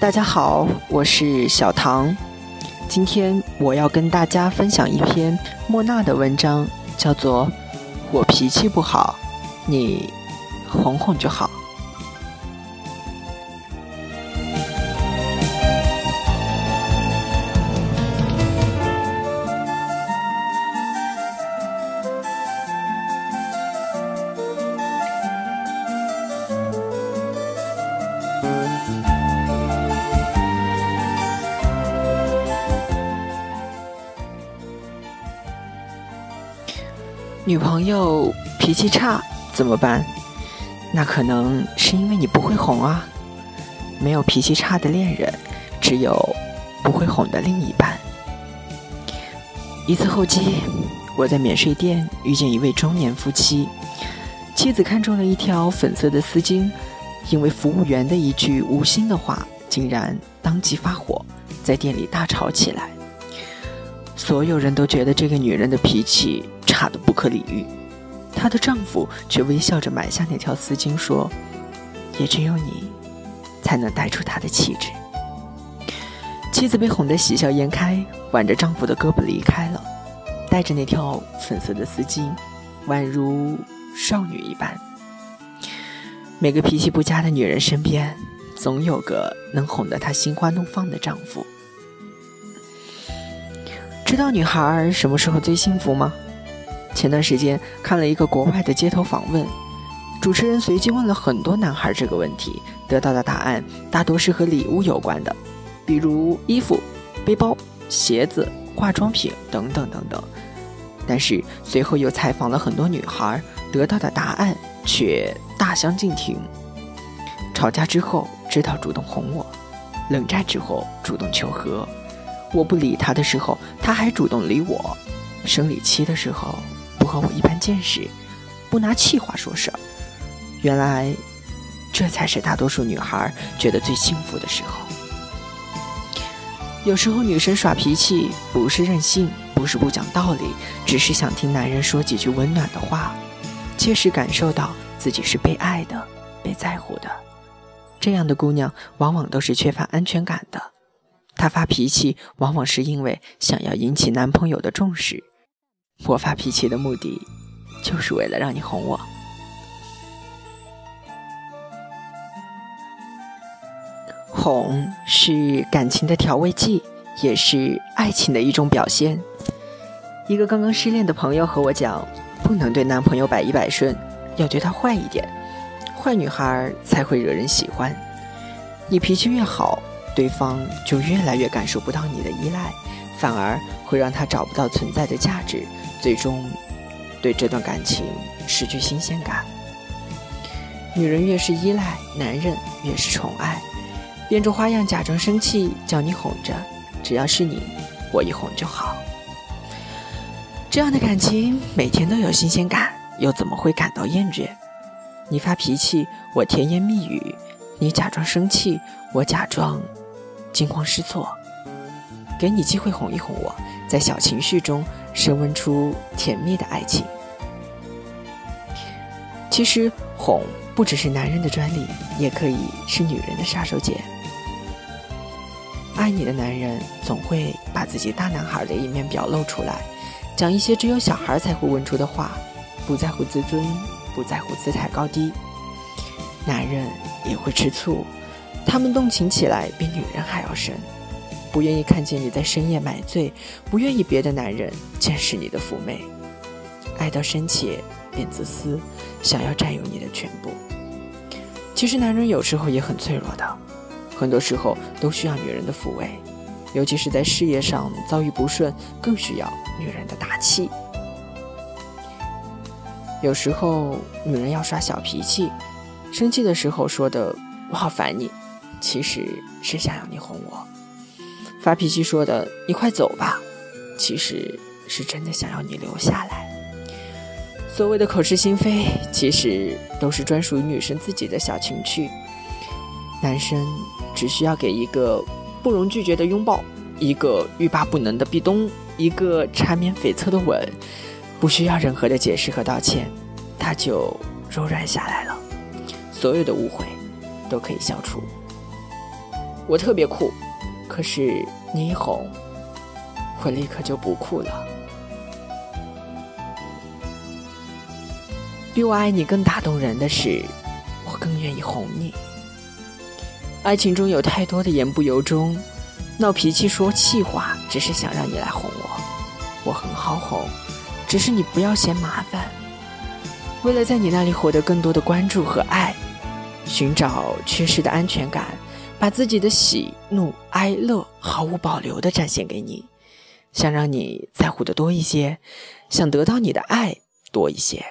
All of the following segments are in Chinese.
大家好，我是小唐。今天我要跟大家分享一篇莫娜的文章，叫做《我脾气不好，你哄哄就好》。女朋友脾气差怎么办？那可能是因为你不会哄啊。没有脾气差的恋人，只有不会哄的另一半。一次候机，我在免税店遇见一位中年夫妻，妻子看中了一条粉色的丝巾，因为服务员的一句无心的话，竟然当即发火，在店里大吵起来。所有人都觉得这个女人的脾气。差的不可理喻，她的丈夫却微笑着买下那条丝巾，说：“也只有你，才能带出她的气质。”妻子被哄得喜笑颜开，挽着丈夫的胳膊离开了，带着那条粉色的丝巾，宛如少女一般。每个脾气不佳的女人身边，总有个能哄得她心花怒放的丈夫。知道女孩什么时候最幸福吗？前段时间看了一个国外的街头访问，主持人随机问了很多男孩这个问题，得到的答案大多是和礼物有关的，比如衣服、背包、鞋子、化妆品等等等等。但是随后又采访了很多女孩，得到的答案却大相径庭。吵架之后知道主动哄我，冷战之后主动求和，我不理他的时候他还主动理我，生理期的时候。和我一般见识，不拿气话说事儿。原来，这才是大多数女孩觉得最幸福的时候。有时候女生耍脾气不是任性，不是不讲道理，只是想听男人说几句温暖的话，切实感受到自己是被爱的、被在乎的。这样的姑娘往往都是缺乏安全感的。她发脾气往往是因为想要引起男朋友的重视。我发脾气的目的，就是为了让你哄我。哄是感情的调味剂，也是爱情的一种表现。一个刚刚失恋的朋友和我讲，不能对男朋友百依百顺，要对他坏一点，坏女孩才会惹人喜欢。你脾气越好，对方就越来越感受不到你的依赖，反而会让他找不到存在的价值。最终，对这段感情失去新鲜感。女人越是依赖，男人越是宠爱，变着花样假装生气，叫你哄着。只要是你，我一哄就好。这样的感情每天都有新鲜感，又怎么会感到厌倦？你发脾气，我甜言蜜语；你假装生气，我假装惊慌失措。给你机会哄一哄我，在小情绪中。升温出甜蜜的爱情。其实哄不只是男人的专利，也可以是女人的杀手锏。爱你的男人总会把自己大男孩的一面表露出来，讲一些只有小孩才会问出的话，不在乎自尊，不在乎姿态高低。男人也会吃醋，他们动情起来比女人还要深。不愿意看见你在深夜买醉，不愿意别的男人见识你的妩媚，爱到深切便自私，想要占有你的全部。其实男人有时候也很脆弱的，很多时候都需要女人的抚慰，尤其是在事业上遭遇不顺，更需要女人的打气。有时候女人要耍小脾气，生气的时候说的“我好烦你”，其实是想要你哄我。发脾气说的“你快走吧”，其实是真的想要你留下来。所谓的口是心非，其实都是专属于女生自己的小情趣。男生只需要给一个不容拒绝的拥抱，一个欲罢不能的壁咚，一个缠绵悱恻的吻，不需要任何的解释和道歉，他就柔软下来了，所有的误会都可以消除。我特别酷，可是你一哄，我立刻就不哭了。比我爱你更打动人的是，我更愿意哄你。爱情中有太多的言不由衷，闹脾气、说气话，只是想让你来哄我。我很好哄，只是你不要嫌麻烦。为了在你那里获得更多的关注和爱，寻找缺失的安全感，把自己的喜怒哀乐毫无保留地展现给你，想让你在乎的多一些，想得到你的爱多一些。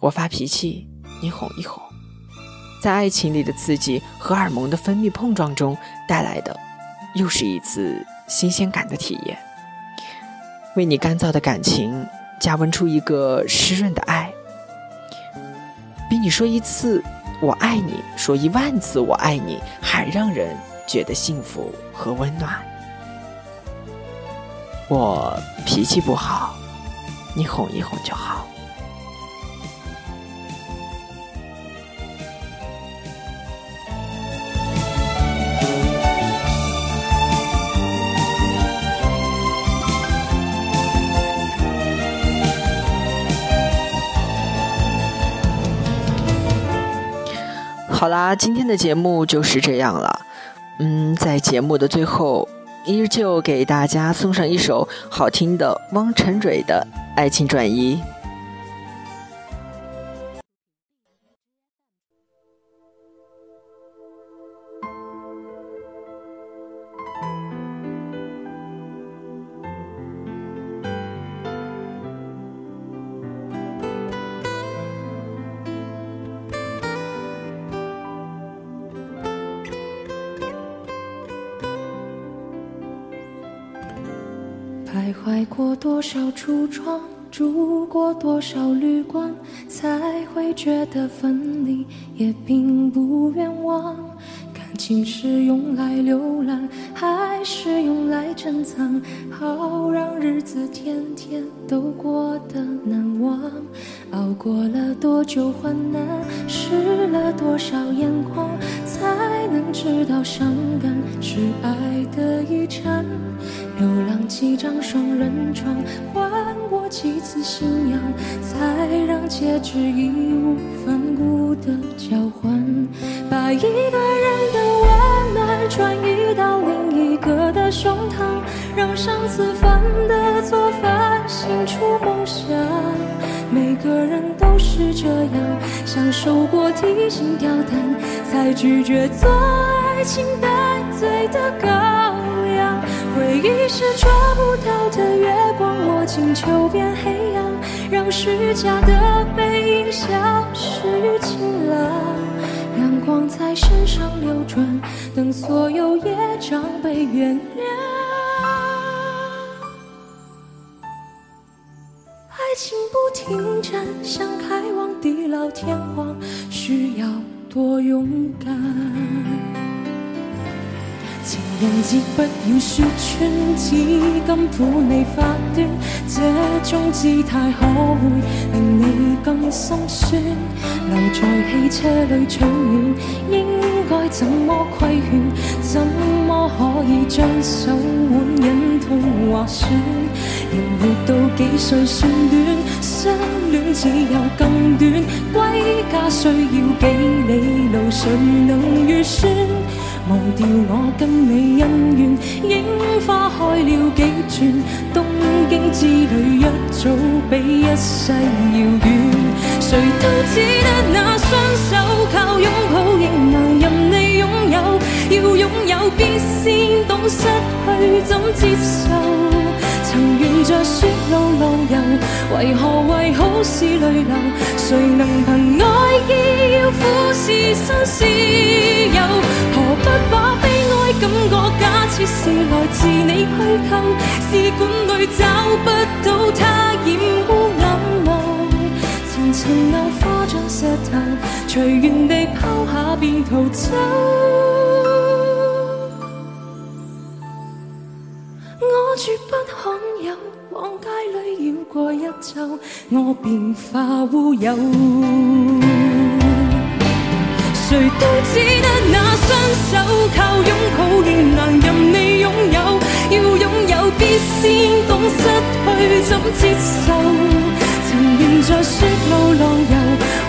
我发脾气，你哄一哄，在爱情里的刺激，荷尔蒙的分泌碰撞中带来的，又是一次新鲜感的体验。为你干燥的感情加温出一个湿润的爱。比你说一次“我爱你”说一万次“我爱你”还让人觉得幸福和温暖。我脾气不好，你哄一哄就好。好啦，今天的节目就是这样了。嗯，在节目的最后，依旧给大家送上一首好听的汪晨蕊的《爱情转移》。徘徊过多少橱窗，住过多少旅馆，才会觉得分离也并不冤枉。感情是用来浏览，还是用来珍藏？好让日子天天都过得难忘。熬过了多久患难，湿了多少眼眶，才能知道伤感是爱的遗产。流浪几张双人床，换过几次信仰，才让戒指义无反顾的交换。把一个人的温暖转移到另一个的胸膛，让上次犯的错反省出梦想。每个人都是这样，享受过提心吊胆，才拒绝做爱情带罪的羔。回忆是抓不到的月光，握紧就变黑暗，让虚假的背影消失晴朗。阳光在身上流转，等所有业障被原谅。爱情不停站，想开往地老天荒，需要多勇敢。人节不要说穿，只今苦你发端，这种姿态可会令你更心酸？留在汽车里取暖，应该怎么规劝？怎么可以将手腕忍痛划损？人活到几岁算短？相恋只有更短。归家需要几里路，谁能预算？忘掉我跟你恩怨，樱花开了几转，东京之旅一早比一世遥远。谁都只得那双手，靠拥抱仍能任你拥有。要拥有必先懂失去怎接受。曾沿着雪为何为好事泪流？谁能凭爱意要俯视生是有？何不把悲哀感觉假设是来自你虚构，试管里找不到它染污眼眸，层层硬化像石头，随缘地抛下便逃走。我绝不罕有，往街过一周，我便化乌有。谁都只得那双。手，靠拥抱仍难任你拥有。要拥有，必先懂失去怎接受。情愿在雪路浪游，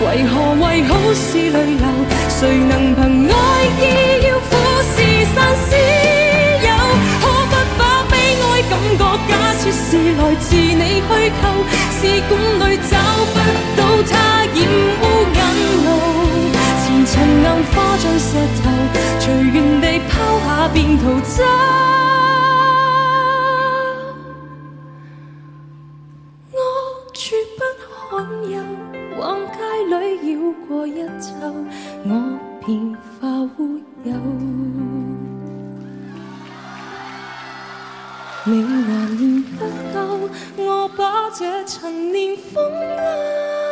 为何为好事泪流？谁能凭试管里找不到它染污眼淚，前尘硬化像石头，随缘地抛下便逃走。你还念不够，我把这陈年风流。